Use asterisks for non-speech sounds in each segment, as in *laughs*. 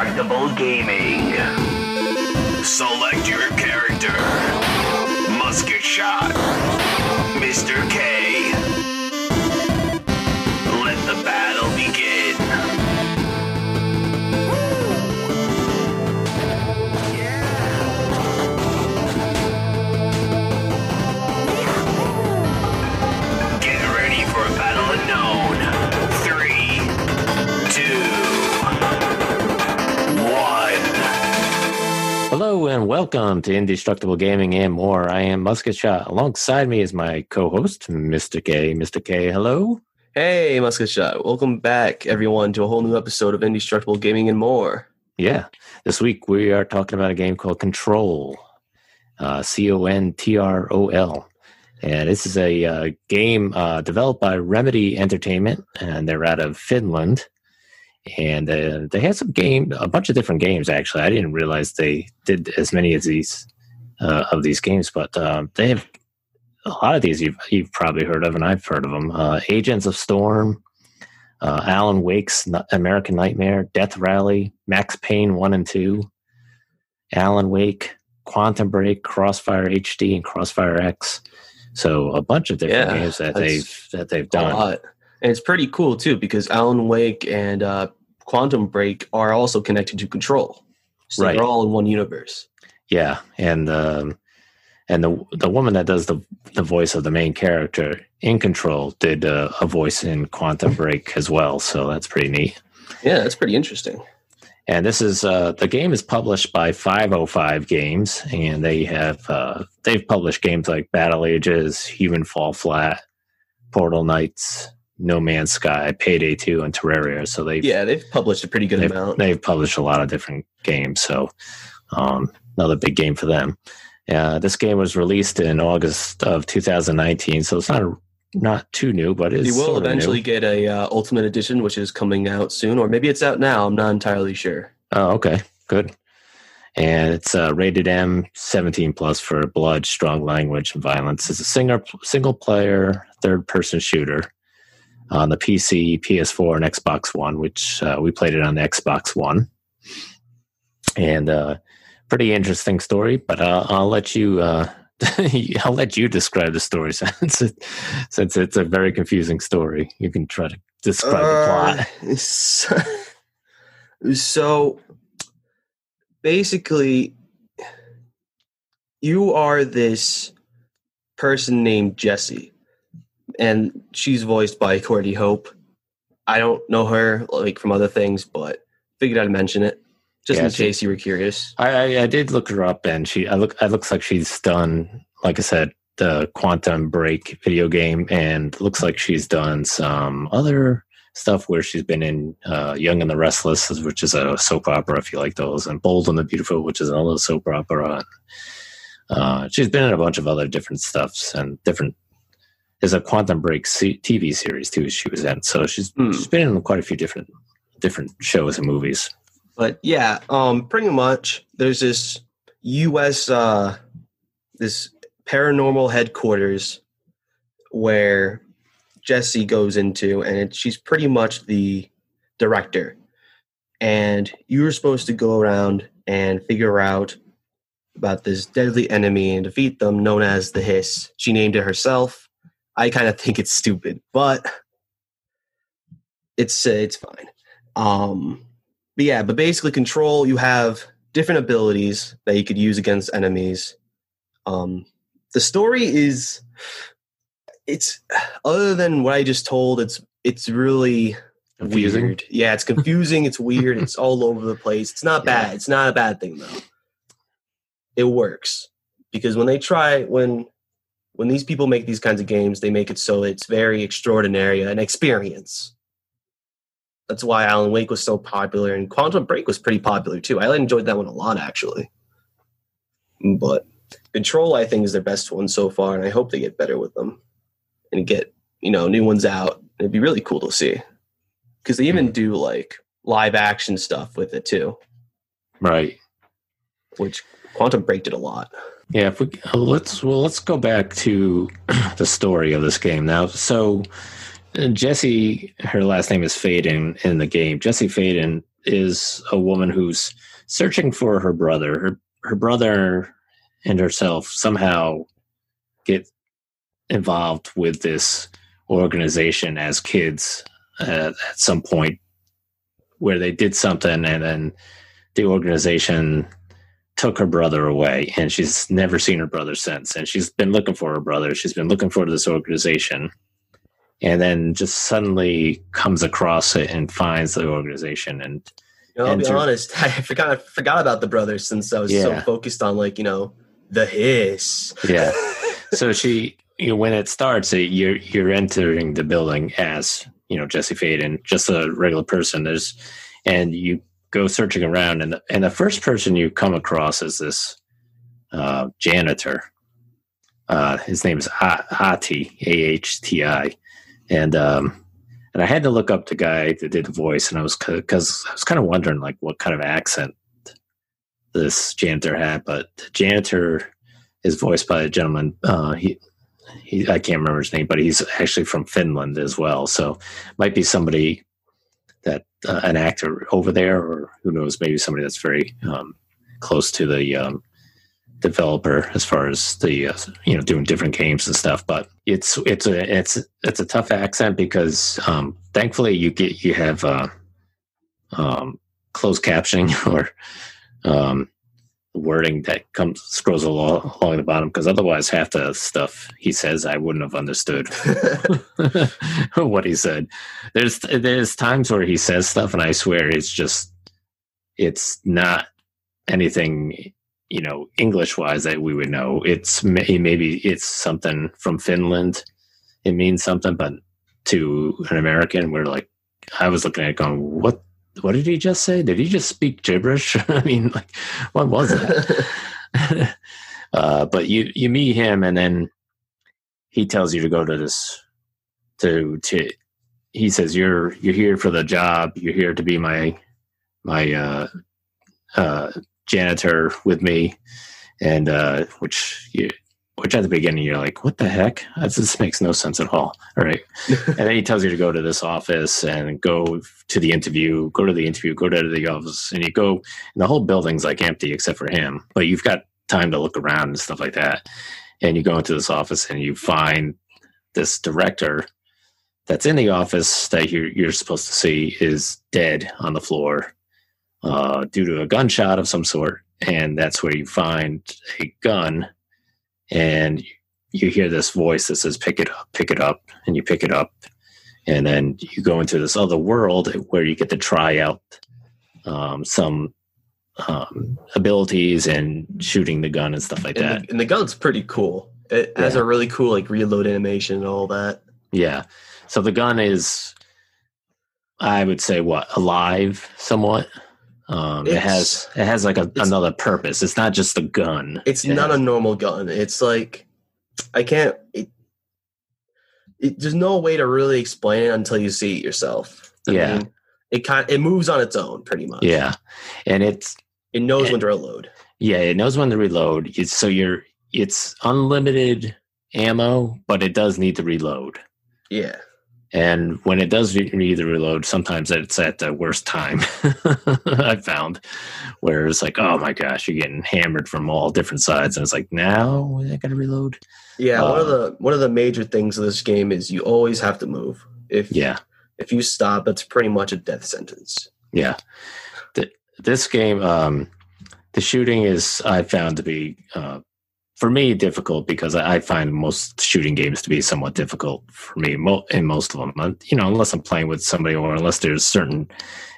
Indestructible Gaming. Select your character. Musket Shot. Mr. K. welcome to Indestructible Gaming and more. I am Musket Shot. Alongside me is my co-host, Mr. K. Mr. K, hello. Hey, Musket Shot. Welcome back, everyone, to a whole new episode of Indestructible Gaming and More. Yeah, this week we are talking about a game called Control, uh, C-O-N-T-R-O-L. And this is a uh, game uh, developed by Remedy Entertainment, and they're out of Finland. And uh, they had some game, a bunch of different games. Actually, I didn't realize they did as many of these uh, of these games, but um, they have a lot of these you've you've probably heard of, and I've heard of them. Uh, Agents of Storm, uh, Alan Wake's American Nightmare, Death Rally, Max Payne one and two, Alan Wake, Quantum Break, Crossfire HD, and Crossfire X. So a bunch of different Yeah, games that they've that they've done. And it's pretty cool, too, because Alan Wake and uh, Quantum Break are also connected to Control. So Right. they're all in one universe. Yeah, and um, and the the woman that does the the voice of the main character in Control did uh, a voice in Quantum Break as well. So that's pretty neat. Yeah, that's pretty interesting. And this is uh, the game is published by 505 Games, and they have uh, they've published games like Battle Ages, Human Fall Flat, Portal Knights, No Man's Sky, Payday 2, and Terraria. So they've Yeah, they've published a pretty good they've, amount. they've published a lot of different games. So um, another big game for them. Uh, this game was released in August of 2019, so it's not not too new, but it's You will sorta new. eventually get a uh, Ultimate Edition, which is coming out soon, or maybe it's out now. I'm not entirely sure. Oh, okay, good. And it's uh, rated M, 17 plus for blood, strong language, and violence. It's a single single player third person shooter on the PC, PS4, and Xbox One, which uh, we played it on Xbox One. And uh, pretty interesting story, but uh, I'll let you. Uh, *laughs* I'll let you describe the story *laughs* since it, since it's a very confusing story. You can try to describe the plot. Uh, so, *laughs* so basically, you are this person named Jessie, and she's voiced by Courtney Hope. I don't know her like from other things, but figured I'd mention it just Yeah, in she- case you were curious. I, I, I did look her up, and she I look. It looks like she's done, like I said, the Quantum Break video game, and looks like she's done some other stuff where she's been in uh, Young and the Restless, which is a soap opera if you like those, and Bold and the Beautiful, which is another soap opera. Uh, she's been in a bunch of other different stuffs and different. There's a Quantum Break TV series too. She was in, so she's Hmm. she's been in quite a few different different shows and movies. But yeah, um, pretty much there's this U.S. Uh, this paranormal headquarters where Jesse goes into, and it, she's pretty much the director. And you were supposed to go around and figure out about this deadly enemy and defeat them, known as the Hiss. She named it herself. I kind of think it's stupid, but it's uh, it's fine. Um, but yeah, but basically, control. You have different abilities that you could use against enemies. Um, the story is, it's other than what I just told. It's it's really Confusing? weird. Yeah, it's confusing. it's weird. It's *laughs* all over the place. It's not Yeah. bad. It's not a bad thing though. It works because when they try when when these people make these kinds of games, they make it so it's very extraordinary an experience. That's why Alan Wake was so popular, and Quantum Break was pretty popular too. I enjoyed that one a lot actually. But Control, I think, is their best one so far, and I hope they get better with them and get you know new ones out. It'd be really cool to see because they even hmm. do like live action stuff with it too, Right. which Quantum Break did a lot. Yeah, if we uh, let's well let's go back to *clears throat* the story of this game now. So uh, Jesse, her last name is Faden in the game. Jesse Faden is a woman who's searching for her brother. Her her brother and herself somehow get involved with this organization as kids uh, at some point where they did something and then the organization took her brother away and she's never seen her brother since and she's been looking for her brother she's been looking for this organization and then just suddenly comes across it and finds the organization and You know, I'll be honest. *laughs* I forgot I forgot about the brothers since I was so focused on like you know the hiss. yeah *laughs* so she you know, when it starts you're you're entering the building as you know jesse faden just a regular person there's and you go searching around and the, and the first person you come across is this uh, janitor uh, his name is A- Ati, A-H-T-I. And, um, and I had to look up the guy that did the voice and I was, cause I was kind of wondering like what kind of accent this janitor had, but the janitor is voiced by a gentleman. Uh, he, he, I can't remember his name, but he's actually from Finland as well. So might be somebody uh, an actor over there, or who knows, maybe somebody that's very um, close to the um, developer as far as the uh, you know doing different games and stuff. But it's it's a it's it's a tough accent because um, thankfully you get you have uh, um, closed captioning *laughs* or um, wording that comes scrolls along, along the bottom because otherwise half the stuff he says I wouldn't have understood *laughs* what he said. There's there's times where he says stuff and I swear it's just it's not anything you know English wise that we would know. It's may- maybe it's something from Finland. It means something, but to an American, we're like, I was looking at it going, what? What did he just say? Did he just speak gibberish? *laughs* I mean, like, what was that? *laughs* uh, but you you meet him, and then he tells you to go to this to to. He says you're you're here for the job. You're here to be my my uh, uh, janitor with me, and uh, which you which at the beginning you're like, what the heck? This makes no sense at all. All right, *laughs* and then he tells you to go to this office and go to the interview. Go to the interview. Go to the office, and you go. And the whole building's like empty except for him, but you've got time to look around and stuff like that. And you go into this office and you find this director that's in the office that you're, you're supposed to see is dead on the floor uh, due to a gunshot of some sort. And that's where you find a gun, and you hear this voice that says, Pick it up, pick it up. And you pick it up. And then you go into this other world where you get to try out um, some um, abilities and shooting the gun and stuff like that. and, the, and the gun's pretty cool. It has a really cool like reload animation and all that. Yeah. So the gun is, I would say, what alive somewhat. Um, it has it has like a, another purpose. It's not just the gun. It's It not has- a normal gun. It's like I can't. It, it, there's no way to really explain it until you see it yourself. I Yeah. mean, it kind it moves on its own pretty much. yeah, and it's it knows And- when to reload. yeah, it knows when to reload. It's, so you're it's unlimited ammo, but it does need to reload. Yeah, And when it does need to reload, sometimes it's at the worst time. *laughs* I've found where it's like, oh my gosh, you're getting hammered from all different sides, and it's like, now I got to reload. yeah. one of Uh, the one of the major things of this game is you always have to move. If Yeah, if you stop, it's pretty much a death sentence. yeah. Th- this game, um, the shooting is I found to be uh, for me difficult because I, find most shooting games to be somewhat difficult for me in most of them. Uh, You know, unless I'm playing with somebody or unless there's certain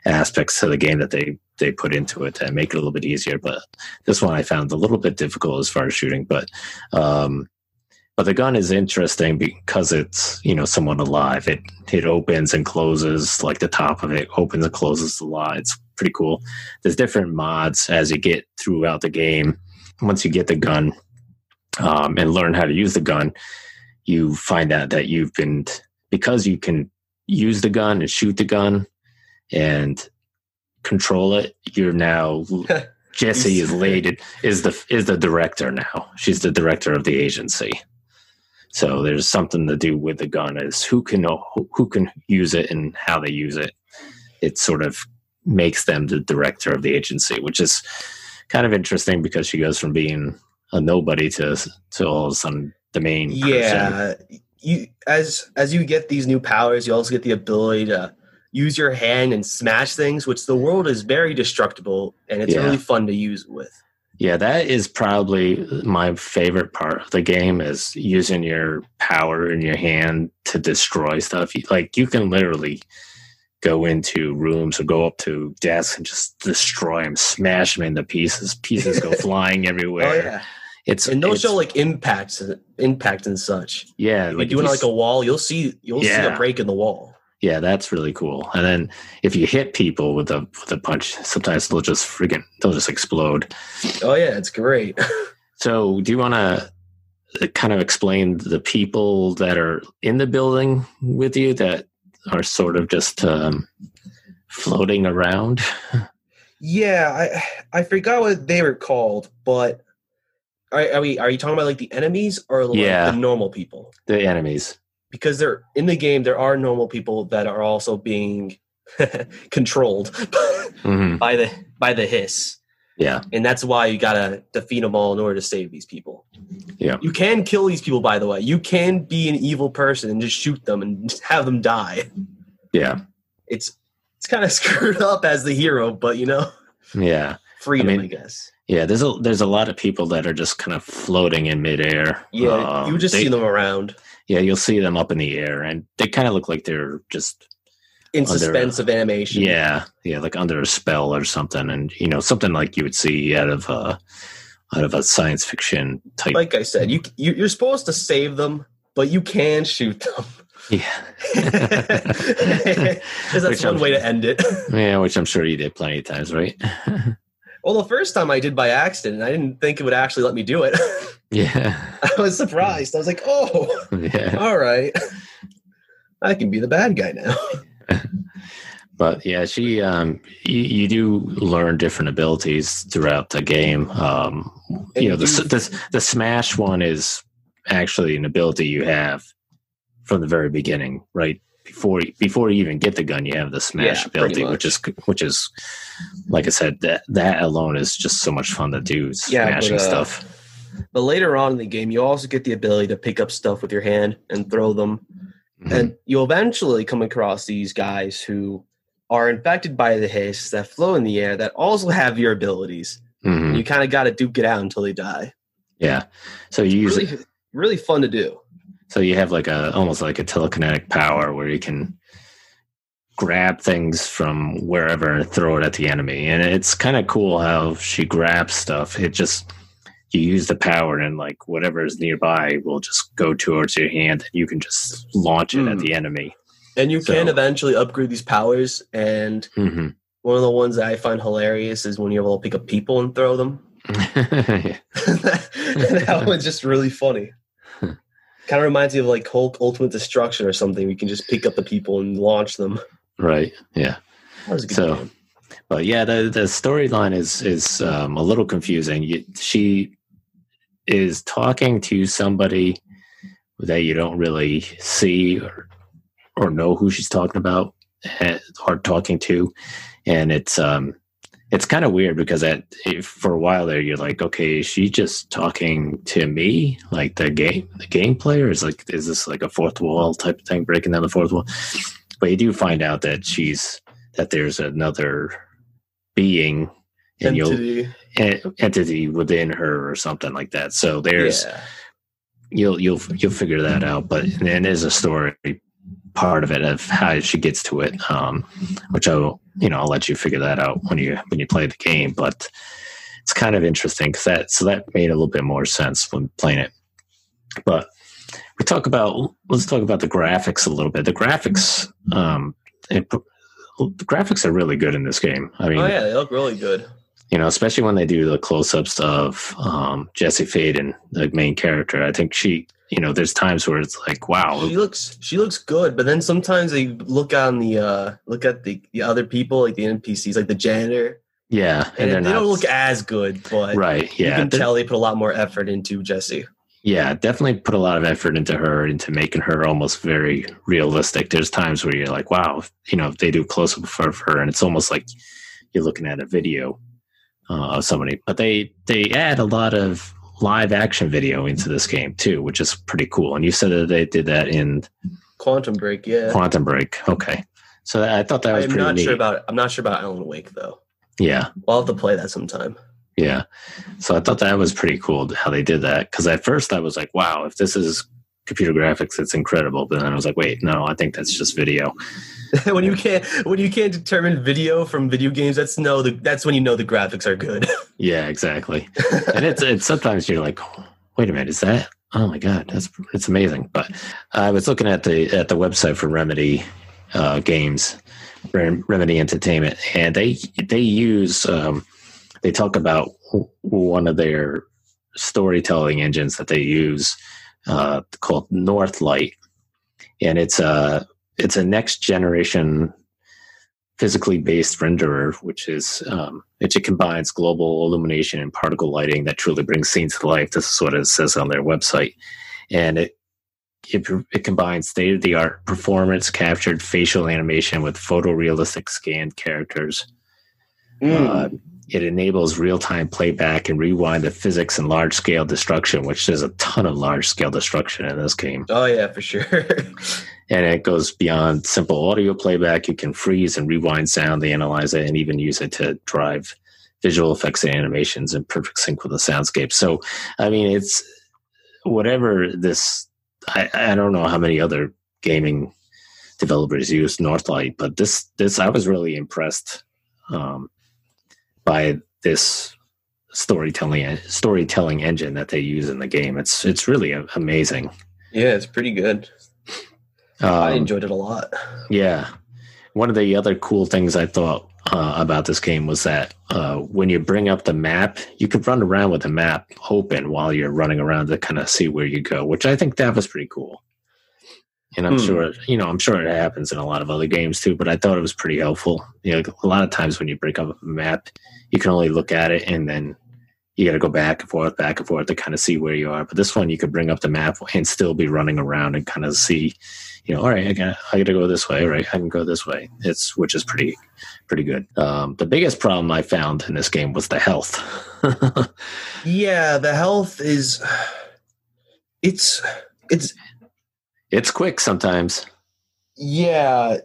aspects to the game that they they put into it to make it a little bit easier. But this one I found a little bit difficult as far as shooting. But um, but the gun is interesting because it's you know somewhat alive. It it opens and closes like the top of it opens and closes a lot. It's pretty cool. There's different mods as you get throughout the game. Once you get the gun um, and learn how to use the gun, you find out that you've been because you can use the gun and shoot the gun and control it. You're now *laughs* Jesse is laid is the is the director now. She's the director of the agency. So there's something to do with the gun is who can who can use it and how they use it. It sort of makes them the director of the agency, which is kind of interesting because she goes from being a nobody to to all of a sudden the main person. Yeah, you as as you get these new powers, you also get the ability to use your hand and smash things, which the world is very destructible and it's Yeah. really fun to use with. Yeah, that is probably my favorite part of the game is using your power in your hand to destroy stuff. Like you can literally go into rooms or go up to desks and just destroy them, smash them into pieces. Pieces go *laughs* flying everywhere. Oh yeah, It's and they'll it's- show like impacts, impact and such. yeah, If like you do it if on like a wall, you'll see you'll see a break in the wall. Yeah, that's really cool. And then if you hit people with a with a punch, sometimes they'll just freaking they'll just explode. Oh yeah, it's great. *laughs* So, do you want to kind of explain the people that are in the building with you that are sort of just um, floating around? *laughs* yeah, I I forgot what they were called, but are, are we are you talking about like the enemies or like Yeah. the normal people? The enemies. because they're in the game there are normal people that are also being *laughs* controlled hmm by the by the hiss. Yeah, and that's why you gotta defeat them all in order to save these people. Yeah. you can kill these people by the way. You can be an evil person and just shoot them and just *laughs* have them die. Yeah, it's it's kind of *laughs* screwed up as the hero but you know? Yeah, freedom i, mean, I, guess yeah. There's a there's a lot of people that are just kind of floating in midair. yeah Um, you just they- see them around Yeah, you'll see them up in the air, and they kind of look like they're just in Under- suspense of animation Yeah, yeah, like under a spell or something, and you know, something like you would see out of a out of a science fiction type. like i said you, you you're supposed to save them but you can shoot them yeah, *laughs* *laughs* 'Cause that's Which one I'm- way to end it. yeah, which I'm sure you did plenty of times, right? *laughs* Well, the first time I did by accident, and I didn't think it would actually let me do it. *laughs* yeah, I was surprised. I was like, "Oh, yeah. all right, I can be the bad guy now." *laughs* But yeah, she um, you, you do learn different abilities throughout the game. Um, you know, the, the the smash one is actually an ability you have from the very beginning, right? Before before you even get the gun, you have the smash Yeah, ability, which is which is like I said, that that alone is just so much fun to do, Yeah, but, smashing uh, stuff. But later on in the game, you also get the ability to pick up stuff with your hand and throw them, Mhm. and you'll eventually come across these guys who are infected by the hiss that flow in the air that also have your abilities. Mhm. You kind of got to duke it out until they die. Yeah, so you use Really, really fun to do. So you have like a almost like a telekinetic power where you can grab things from wherever and throw it at the enemy. And it's kind of cool how she grabs stuff. It just you use the power and like whatever is nearby will just go towards your hand and you can just launch it at Mm. the enemy. And you can eventually upgrade these powers. And hmm one of the ones that I find hilarious is when you're able to pick up people and throw them. *laughs* *laughs* that one's just really funny. Kind of reminds me of like Hulk Ultimate Destruction or something. We can just pick up the people and launch them. right. Yeah. That was a good So- game. But yeah, the the storyline is is um, a little confusing. You, she is talking to somebody that you don't really see or or know who she's talking about eh, or talking to, and it's um it's kind of weird because at if, for a while there you're like, okay, is she just talking to me, like the game the game player is like, is this like a fourth wall type of thing, breaking down the fourth wall? But you do find out that she's that there's another being and you'll Entity. entity within her or something like that. So there's yeah. you'll you'll you'll figure that out. But then there's a story part of it of how she gets to it, um, which I'll you know I'll let you figure that out when you when you play the game. But it's kind of interesting because that so that made a little bit more sense when playing it. But we talk about let's talk about the graphics a little bit. The graphics, um, it, the graphics are really good in this game. I mean, Oh yeah, they look really good. you know, especially when they do the close-ups of um, Jesse Faden, the main character. I think she, you know, there's times where it's like, wow, She looks she looks good, but then sometimes they look on the uh look at the, the other people, like the NPCs, like the janitor, yeah, and, they're they don't look as good, but right. yeah, you can tell they put a lot more effort into Jesse. Yeah, definitely put a lot of effort into her, into making her almost very realistic. There's times where you're like, wow, you know, if they do close up of her, and it's almost like you're looking at a video uh, of somebody. But they they add a lot of live action video into this game too, which is pretty cool. And you said that they did that in Quantum Break, yeah. Quantum Break. Okay, so I thought that was I'm pretty not neat. sure about I'm not sure about Alan Wake though. yeah, I'll have to play that sometime. yeah. So I thought that was pretty cool how they did that. Because at first I was like, wow, if this is computer graphics, it's incredible. But then I was like, wait, no, I think that's just video. *laughs* when you can't when you can't determine video from video games, that's no the, that's when you know the graphics are good. *laughs* Yeah, exactly. and it's it's sometimes you're like, wait a minute, is that? Oh my god, that's it's amazing. But I was looking at the at the website for Remedy uh, Games, Remedy Entertainment, and they they use um, they talk about one of their storytelling engines that they use uh, called Northlight, and it's a it's a next generation physically based renderer, which is um, it combines global illumination and particle lighting that truly brings scenes to life. This is what it says on their website, and it it, it combines state of the art performance captured facial animation with photorealistic scanned characters. Uh, it enables real time playback and rewind the physics and large scale destruction, which there's a ton of large scale destruction in this game oh yeah, for sure. *laughs* and it goes beyond simple audio playback. You can freeze and rewind sound, they analyze it, and even use it to drive visual effects and animations in perfect sync with the soundscape. So, I mean, it's whatever this. I, I don't know how many other gaming developers use Northlight, but this this I was really impressed um, by this storytelling storytelling engine that they use in the game. It's it's really amazing. yeah, it's pretty good. I Um, enjoyed it a lot. Yeah. One of the other cool things I thought uh, about this game was that uh, when you bring up the map, you could run around with the map open while you're running around to kind of see where you go, which I think that was pretty cool. And I'm Hmm. sure, you know, I'm sure it happens in a lot of other games too, but I thought it was pretty helpful. You know, a lot of times when you break up a map, you can only look at it and then you got to go back and forth, back and forth to kind of see where you are. But this one, you could bring up the map and still be running around and kind of see, you know, all right, I got I got to go this way, right, I can go this way. It's which is pretty pretty good. Um, the biggest problem I found in this game was the health. *laughs* Yeah, the health is it's it's it's quick sometimes. yeah,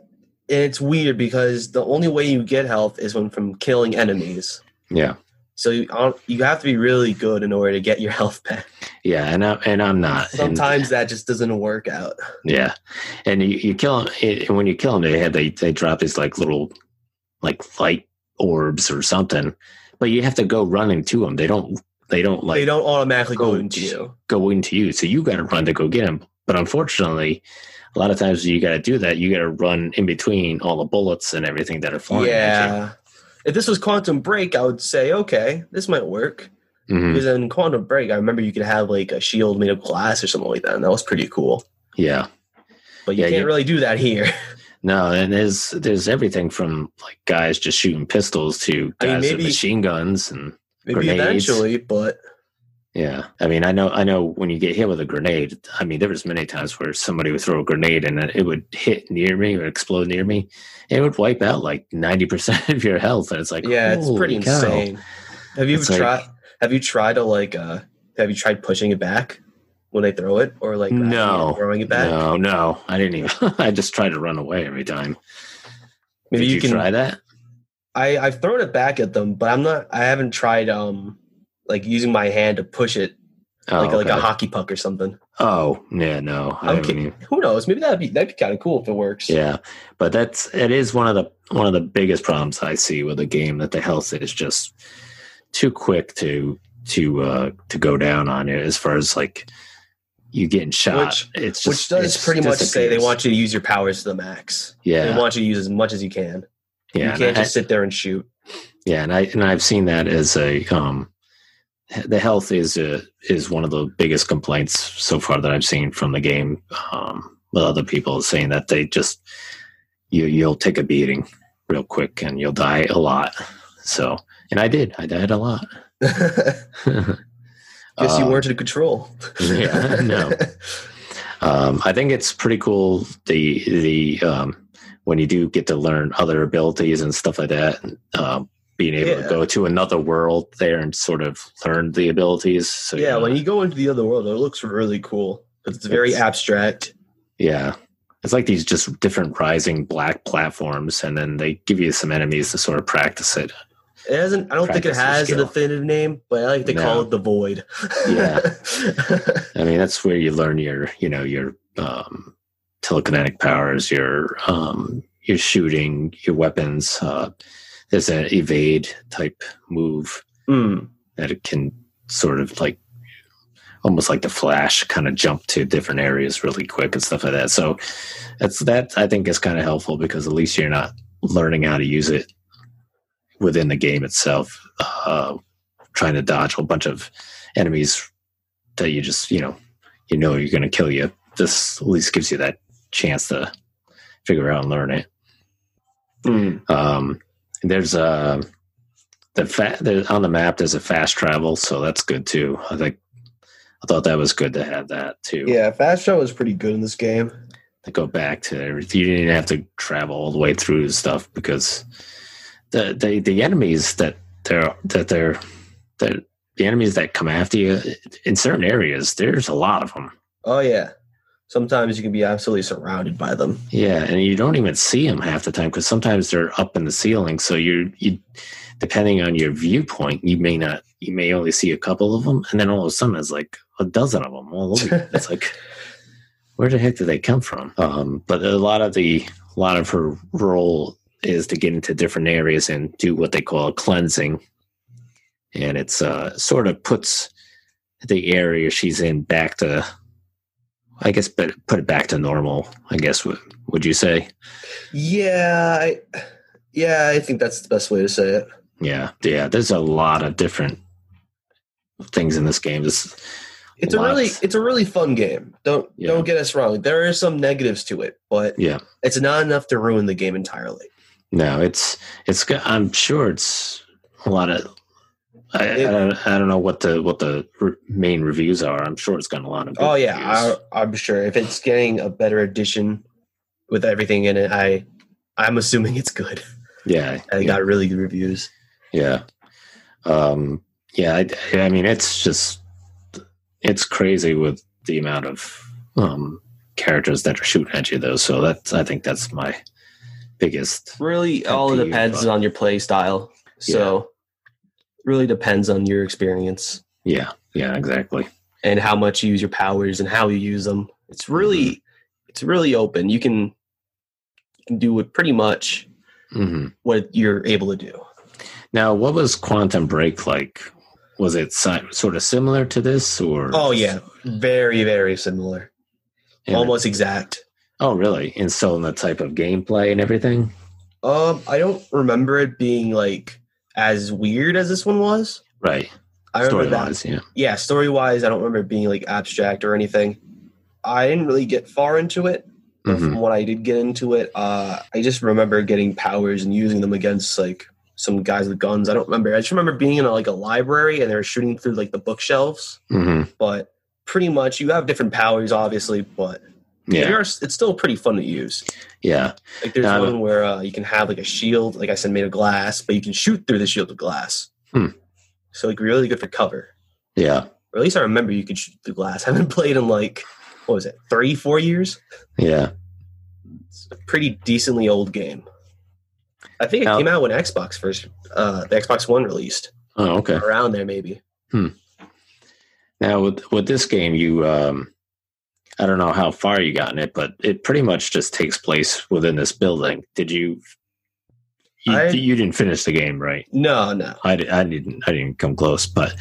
it's weird because the only way you get health is when from killing enemies. Yeah, So you uh, you have to be really good in order to get your *laughs* health back. yeah, and I, and I'm not. And- Sometimes that just doesn't work out. Yeah, and you, you kill them, and when you kill them, they have they they drop these like little like light orbs or something, but you have to go running to them. They don't they don't like they don't automatically go, go into you. go into you, so you got to run to go get them. But unfortunately, a lot of times you got to do that. You got to run in between all the bullets and everything that are flying. Yeah. If this was Quantum Break, I would say, okay, this might work. hmm Because in Quantum Break, I remember you could have like a shield made of glass or something like that, and that was pretty cool. Yeah. But you Yeah, can't you- really do that here. *laughs* No, and there's there's everything from like guys just shooting pistols to I mean, guys with machine guns and Maybe Grenades. eventually, but Yeah, I mean, I know, I know. When you get hit with a grenade, I mean, there was many times where somebody would throw a grenade and it would hit near me, would explode near me, it would wipe out like ninety percent *laughs* of your health. And it's like, yeah, it's pretty cow. insane. Have you It's ever like- tried? Have you tried to like? uh Have you tried pushing it back when they throw it, or like No, throwing it back? No, no, I didn't even. *laughs* I just tried to run away every time. Maybe Did you, you, can. try that? I I've thrown it back at them, but I'm not. I haven't tried um like using my hand to push it Oh, like like a hockey puck or something. oh, yeah, no, I I'm haven't even- Who knows? Maybe that'd be that'd be kind of cool if it works. Yeah, but that's it is one of the one of the biggest problems I see with a game that the health is just too quick to to uh to go down on it as far as like you getting shot. Which- it's just Which does it pretty much say they want you to use your powers to the max. Yeah, they want you to use as much as you can. yeah you can't I- just sit there and shoot. yeah and I and I've seen that as a um the health is a, is one of the biggest complaints so far that I've seen from the game. Um, with other people saying that they just you you'll take a beating real quick and you'll die a lot. So and I did. I died a lot. *laughs* *laughs* Guess you Um, weren't in control. *laughs* yeah, no. Um, I think it's pretty cool the the um, when you do get to learn other abilities and stuff like that. Um, being able Yeah. to go to another world there and sort of learn the abilities. So yeah, when you go into the other world, it looks really cool. It's very It's- abstract. yeah, it's like these just different rising black platforms, and then they give you some enemies to sort of practice it. It hasn't. I don't think it has a skill. definitive name, but I like to call it the void. Yeah. *laughs* I mean, that's where you learn your, you know, your um, telekinetic powers, your um, your shooting, your weapons. Uh, there's an evade type move Mm. that it can sort of like almost like the flash kind of jump to different areas really quick and stuff like that so that's that i think is kind of helpful because at least you're not learning how to use it within the game itself uh, trying to dodge a bunch of enemies that you just you know you know you're going to kill you this at least gives you that chance to figure out and learn it Mm. um, there's a the fa- there, on the map. There's a fast travel, so that's good too. I think I thought that was good to have that too. Yeah, fast travel is pretty good in this game. To go back to everything, you didn't have to travel all the way through stuff because the the, the enemies that they're that they're that the enemies that come after you in certain areas. There's a lot of them. Oh yeah. Sometimes you can be absolutely surrounded by them. Yeah, and you don't even see them half the time because sometimes they're up in the ceiling. So you're you, depending on your viewpoint, you may not, you may only see a couple of them, and then all of a sudden it's like a dozen of them all over. *laughs* it's like, where the heck did they come from? Um, but a lot of the, a lot of her role is to get into different areas and do what they call cleansing, and it's uh sort of puts the area she's in back to I guess, but put it back to normal. I guess would would you say? Yeah, I, yeah, I think that's the best way to say it. Yeah, yeah. There's a lot of different things in this game. This, It's a really, it's a really fun game. Don't Yeah. don't get us wrong. There are some negatives to it, but yeah. it's not enough to ruin the game entirely. No, it's it's. I'm sure it's a lot of. I, It- I, don't, I don't know what the what the re- main reviews are. I'm sure it's gotten a lot of. good Oh yeah, reviews. I, I'm sure if it's getting a better edition with everything in it, I I'm assuming it's good. yeah, *laughs* I yeah. got really good reviews. Yeah. Um, yeah, I, I mean, it's just, it's crazy with the amount of um, characters that are shooting at you, though. So that's, I think that's my biggest. Really, all it depends but- on your play style. So, really depends on your experience Yeah, yeah, exactly. and how much you use your powers and how you use them. It's really, it's really open. You can, you can do it pretty much hmm what you're able to do. Now, what was Quantum Break like? Was it si- sort of similar to this, or? Oh yeah, very very similar, And- almost exact. Oh, really? And still in the type of gameplay and everything. Um, I don't remember it being like as weird as this one was. Right. I remember Story that. wise, yeah. Yeah, story wise, I don't remember it being like abstract or anything. I didn't really get far into it. Mhm. From what I did get into it, uh, I just remember getting powers and using them against like some guys with guns. I don't remember. I just remember being in a, like a library and they were shooting through like the bookshelves. hmm But pretty much, you have different powers, obviously, but Yeah. are, it's still pretty fun to use. Yeah. Like there's one where uh, you can have like a shield, like I said, made of glass, but you can shoot through the shield of glass. Hmm. So like really good for cover. Yeah. Or at least I remember you could shoot through glass. *laughs* I haven't played in like what was it, three, four years? Yeah. It's a pretty decently old game. I think it Now- came out when Xbox first, uh, the Xbox One released Oh, okay. around there, maybe. Hmm. Now with with this game, you um, I don't know how far you got in it, but it pretty much just takes place within this building. Did you? You, I- you didn't finish the game, right? No, no. I, I didn't. I didn't come close, but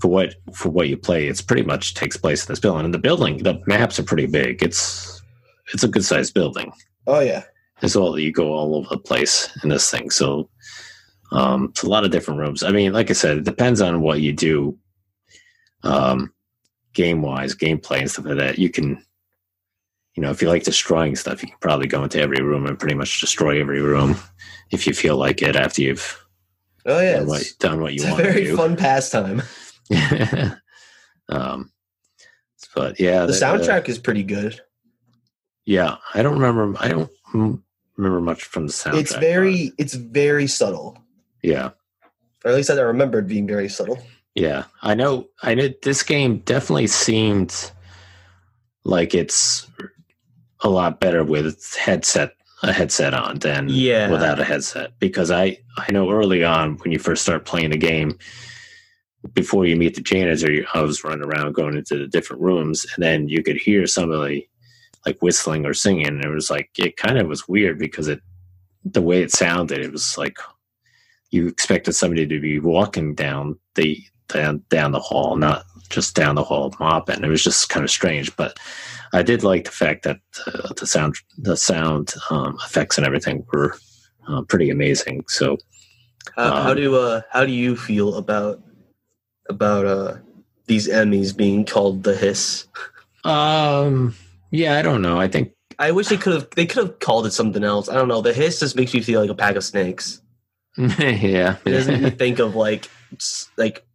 for what for what you play, it's pretty much takes place in this building. And the building, the maps are pretty big. It's it's a good sized building. Oh yeah. It's all you go all over the place in this thing. So um, it's a lot of different rooms. I mean, like I said, it depends on what you do, um, game wise, gameplay and stuff like that. You can, you know, if you like destroying stuff, you can probably go into every room and pretty much destroy every room if you feel like it after you've Oh yeah. done, what, done what you it's a want to very do. fun pastime. *laughs* Um, but yeah, The uh, soundtrack is pretty good. yeah, I don't remember. I don't remember much from the soundtrack. it's very it's very subtle. yeah, Or at least I remember it being very subtle. Yeah. I know. I know this game definitely seemed like it's a lot better with headset a headset on than Yeah. without a headset because I I know early on when you first start playing the game before you meet the janitor I was running around going into the different rooms and then you could hear somebody like whistling or singing and it was like it kind of was weird because it the way it sounded it was like you expected somebody to be walking down the down, down the hall not just down the hall mopping it was just kind of strange but I did like the fact that uh, the sound the sound um, effects and everything were uh, pretty amazing. So How, how Um, do uh how do you feel about about uh these Emmys being called the hiss? um, yeah, I don't know. I think I wish they could have they could have called it something else. I don't know. The hiss just makes me feel like a pack of snakes. *laughs* yeah, It doesn't *laughs* think of like like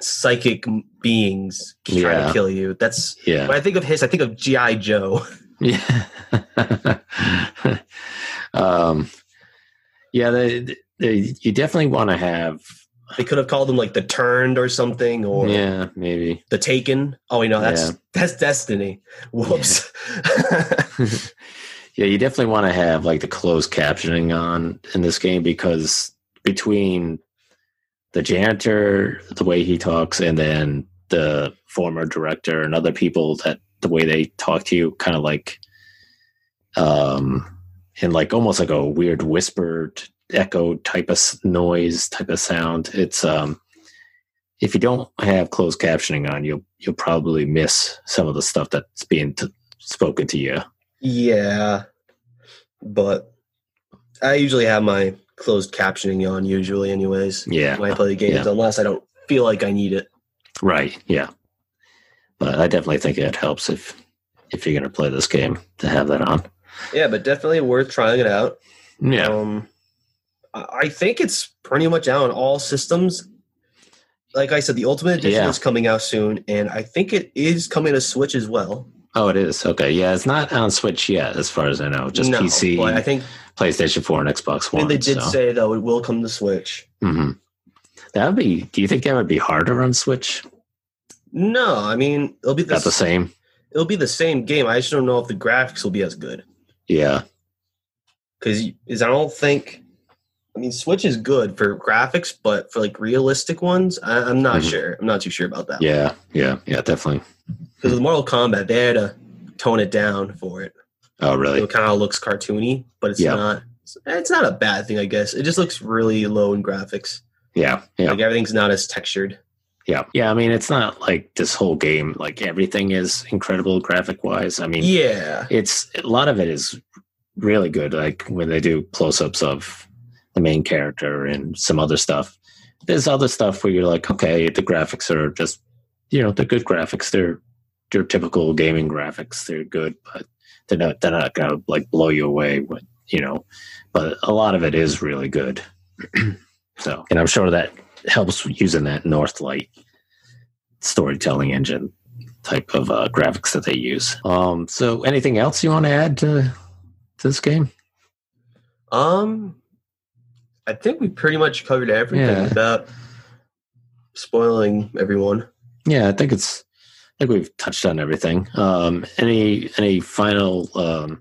psychic beings trying Yeah. to kill you. That's yeah, when I think of Hiss, I think of GI Joe. yeah. *laughs* *laughs* um, yeah, they, they, you definitely want to have. They could have called them like the turned or something, or yeah, maybe. the taken. Oh, wait, know that's Yeah. that's Destiny. Whoops. *laughs* yeah, you definitely want to have like the closed captioning on in this game because between the janitor, the way he talks, and then the former director and other people that the way they talk to you, kind of like, um, in like almost like a weird whispered echo type of noise type of sound. It's um, if you don't have closed captioning on, you'll you'll probably miss some of the stuff that's being t- spoken to you. yeah, but I usually have my closed captioning on. Usually, anyways, Yeah, when I play the games, Yeah. unless I don't feel like I need it. right. Yeah, but I definitely think it helps if if you're going to play this game to have that on. Yeah, but definitely worth trying it out. Yeah, Um, I I think it's pretty much out on all systems. Like I said, the Ultimate Edition Yeah. is coming out soon, and I think it is coming to Switch as well. Oh, it is. Okay. Yeah, it's not on Switch yet, as far as I know. Just No, PC, but I think, PlayStation 4, and Xbox One. think they did so. say though it will come to Switch. Mhm. That would be. Do you think that would be harder on Switch? No, I mean it'll be the, the same. it'll be the same game. I just don't know if the graphics will be as good Yeah. because is I don't think. I mean, Switch is good for graphics, but for like realistic ones, I, I'm not Mhm. sure. I'm not too sure about that. Yeah. Yeah. Yeah. Definitely. Because with Mortal Kombat, they had to tone it down for it. Oh, really? it kind of looks cartoony, but it's Yeah. not. It's not a bad thing, I guess. It just looks really low in graphics. Yeah. Yeah. Like everything's not as textured. Yeah. Yeah. I mean, it's not like this whole game. Like everything is incredible graphic wise. I mean, Yeah, it's a lot of it is really good like when they do close-ups of the main character and some other stuff there's other stuff where you're like okay the graphics are just you know they're good graphics they're they're typical gaming graphics they're good but they're not they're not gonna like blow you away with you know but a lot of it is really good *clears throat* so and i'm sure that helps using that northlight storytelling engine type of uh, graphics that they use. Um, so, anything else you want to add to, to this game? um, I think we pretty much covered everything Yeah. without spoiling everyone. Yeah, I think it's. I think we've touched on everything. Um, any any final um,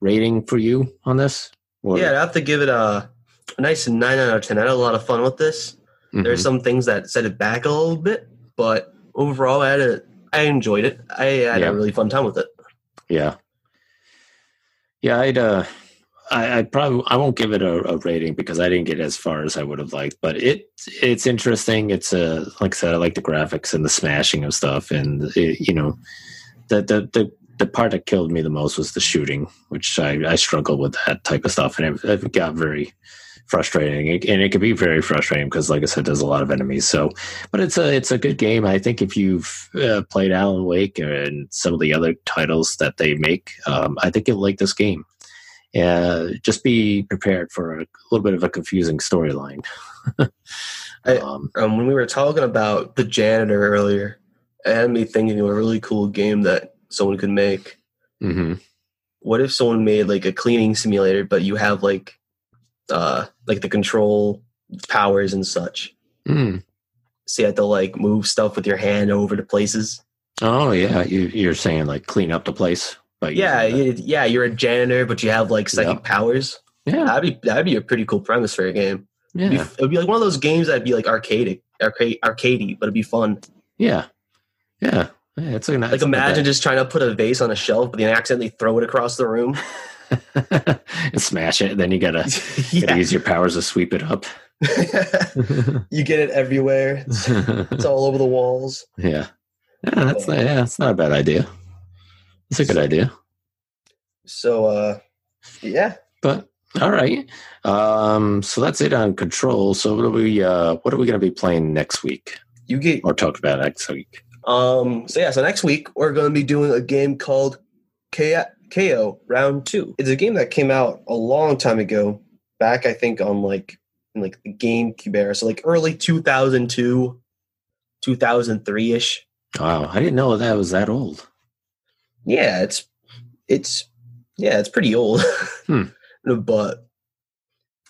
rating for you on this? Or- Yeah, I'd have to give it a, a nice nine out of ten. I had a lot of fun with this. Mhm. There's some things that set it back a little bit, but overall, I had a, I enjoyed it. I had Yeah. a really fun time with it. Yeah. Yeah, I'd uh I, I'd probably I won't give it a, a rating because I didn't get as far as I would have liked, but it it's interesting. It's uh like I said, I like the graphics and the smashing of stuff, and it, you know, the, the the the part that killed me the most was the shooting, which I I struggle with that type of stuff, and it, it got very frustrating, It- and it can be very frustrating because, like I said, there's a lot of enemies. So, but it's a it's a good game. I think if you've uh, played Alan Wake and some of the other titles that they make, um, I think you'll like this game. Uh, just be prepared for a little bit of a confusing storyline. *laughs* *laughs* Um, um, when we were talking about the janitor earlier, had me thinking of a really cool game that someone could make. hmm What if someone made like a cleaning simulator, but you have like uh like the control powers and such. Mm. So you have to like move stuff with your hand over to places. Oh yeah, you, you're saying like clean up the place. Yeah, yeah, you're a janitor, but you have like psychic Yeah. powers. yeah, That'd be that'd be a pretty cool premise for a game. It'd be, yeah, it'd be like one of those games that'd be like arcade, arcade, arcadey, but it'd be fun. yeah, yeah. Yeah, It's a, Like imagine just trying to put a vase on a shelf, but then accidentally throw it across the room. *laughs* and smash it. Then you gotta, *laughs* gotta use your powers to sweep it up. *laughs* you get it everywhere. It's, it's all over the walls. yeah, yeah. That's not, yeah. That's not a bad idea. It's a good idea. So uh yeah. But all right. Um, so that's it on control. So what are we uh what are we gonna be playing next week? You get Or talk about next week? um so yeah, so next week we're gonna be doing a game called K- Kao Round Two. It's a game that came out a long time ago, back I think on like in like the GameCube era, so like early two thousand two, two thousand three ish. Wow, I didn't know that was that old. Yeah, it's it's yeah, it's pretty old. *laughs* Hmm. but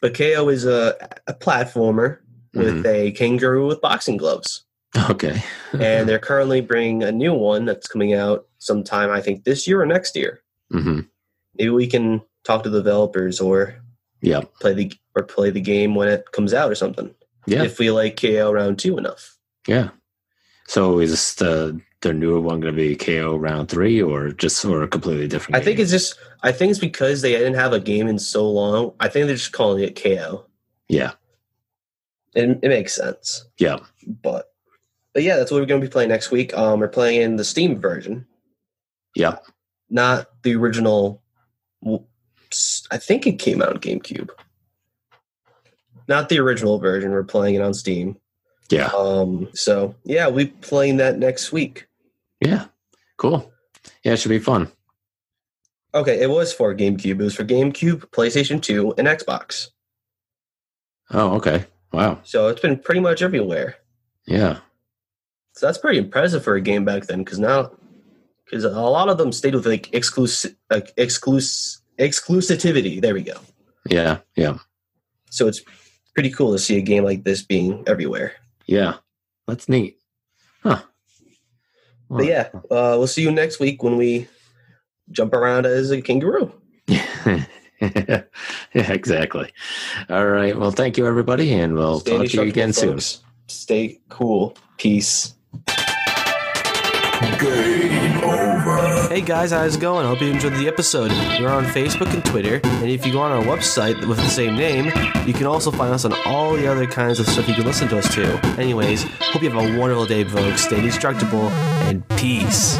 but Kao is a, a platformer with a kangaroo with boxing gloves. Okay. and *laughs* they're currently bringing a new one that's coming out sometime I think this year or next year. hmm Maybe we can talk to the developers or Yeah. play the or play the game when it comes out or something. Yeah. If we like Kao round two enough. Yeah. So is this the the newer one going to be Kao round three, or just or a completely different? I think it's just I think it's because they didn't have a game in so long. I think they're just calling it Kao. yeah, It, it makes sense. yeah, But but yeah, that's what we're going to be playing next week. Um, we're playing in the Steam version, yeah. not the original. I think it came out on GameCube. Not the original version. We're playing it on Steam. Yeah, Um, so yeah, we'll playing that next week. yeah. Cool. Yeah, it should be fun. Okay, it was for GameCube. It was for GameCube, PlayStation 2, and Xbox. Oh, okay. Wow. So it's been pretty much everywhere. Yeah, So that's pretty impressive for a game back then, because now, because a lot of them stayed with like exclusive, like exclus exclusivity. There we go. yeah, yeah, So it's pretty cool to see a game like this being everywhere. Yeah. That's neat. Huh. But yeah, uh, we'll see you next week when we jump around as a kangaroo. *laughs* yeah, exactly. All right. Well, thank you, everybody, and we'll Stay talk to you again soon. Stay cool. Peace. Hey guys, how's it going? I hope you enjoyed the episode. We're on Facebook and Twitter, and if you go on our website with the same name, you can also find us on all the other kinds of stuff you can listen to us to. Anyways, hope you have a wonderful day, folks. Stay indestructible, and peace.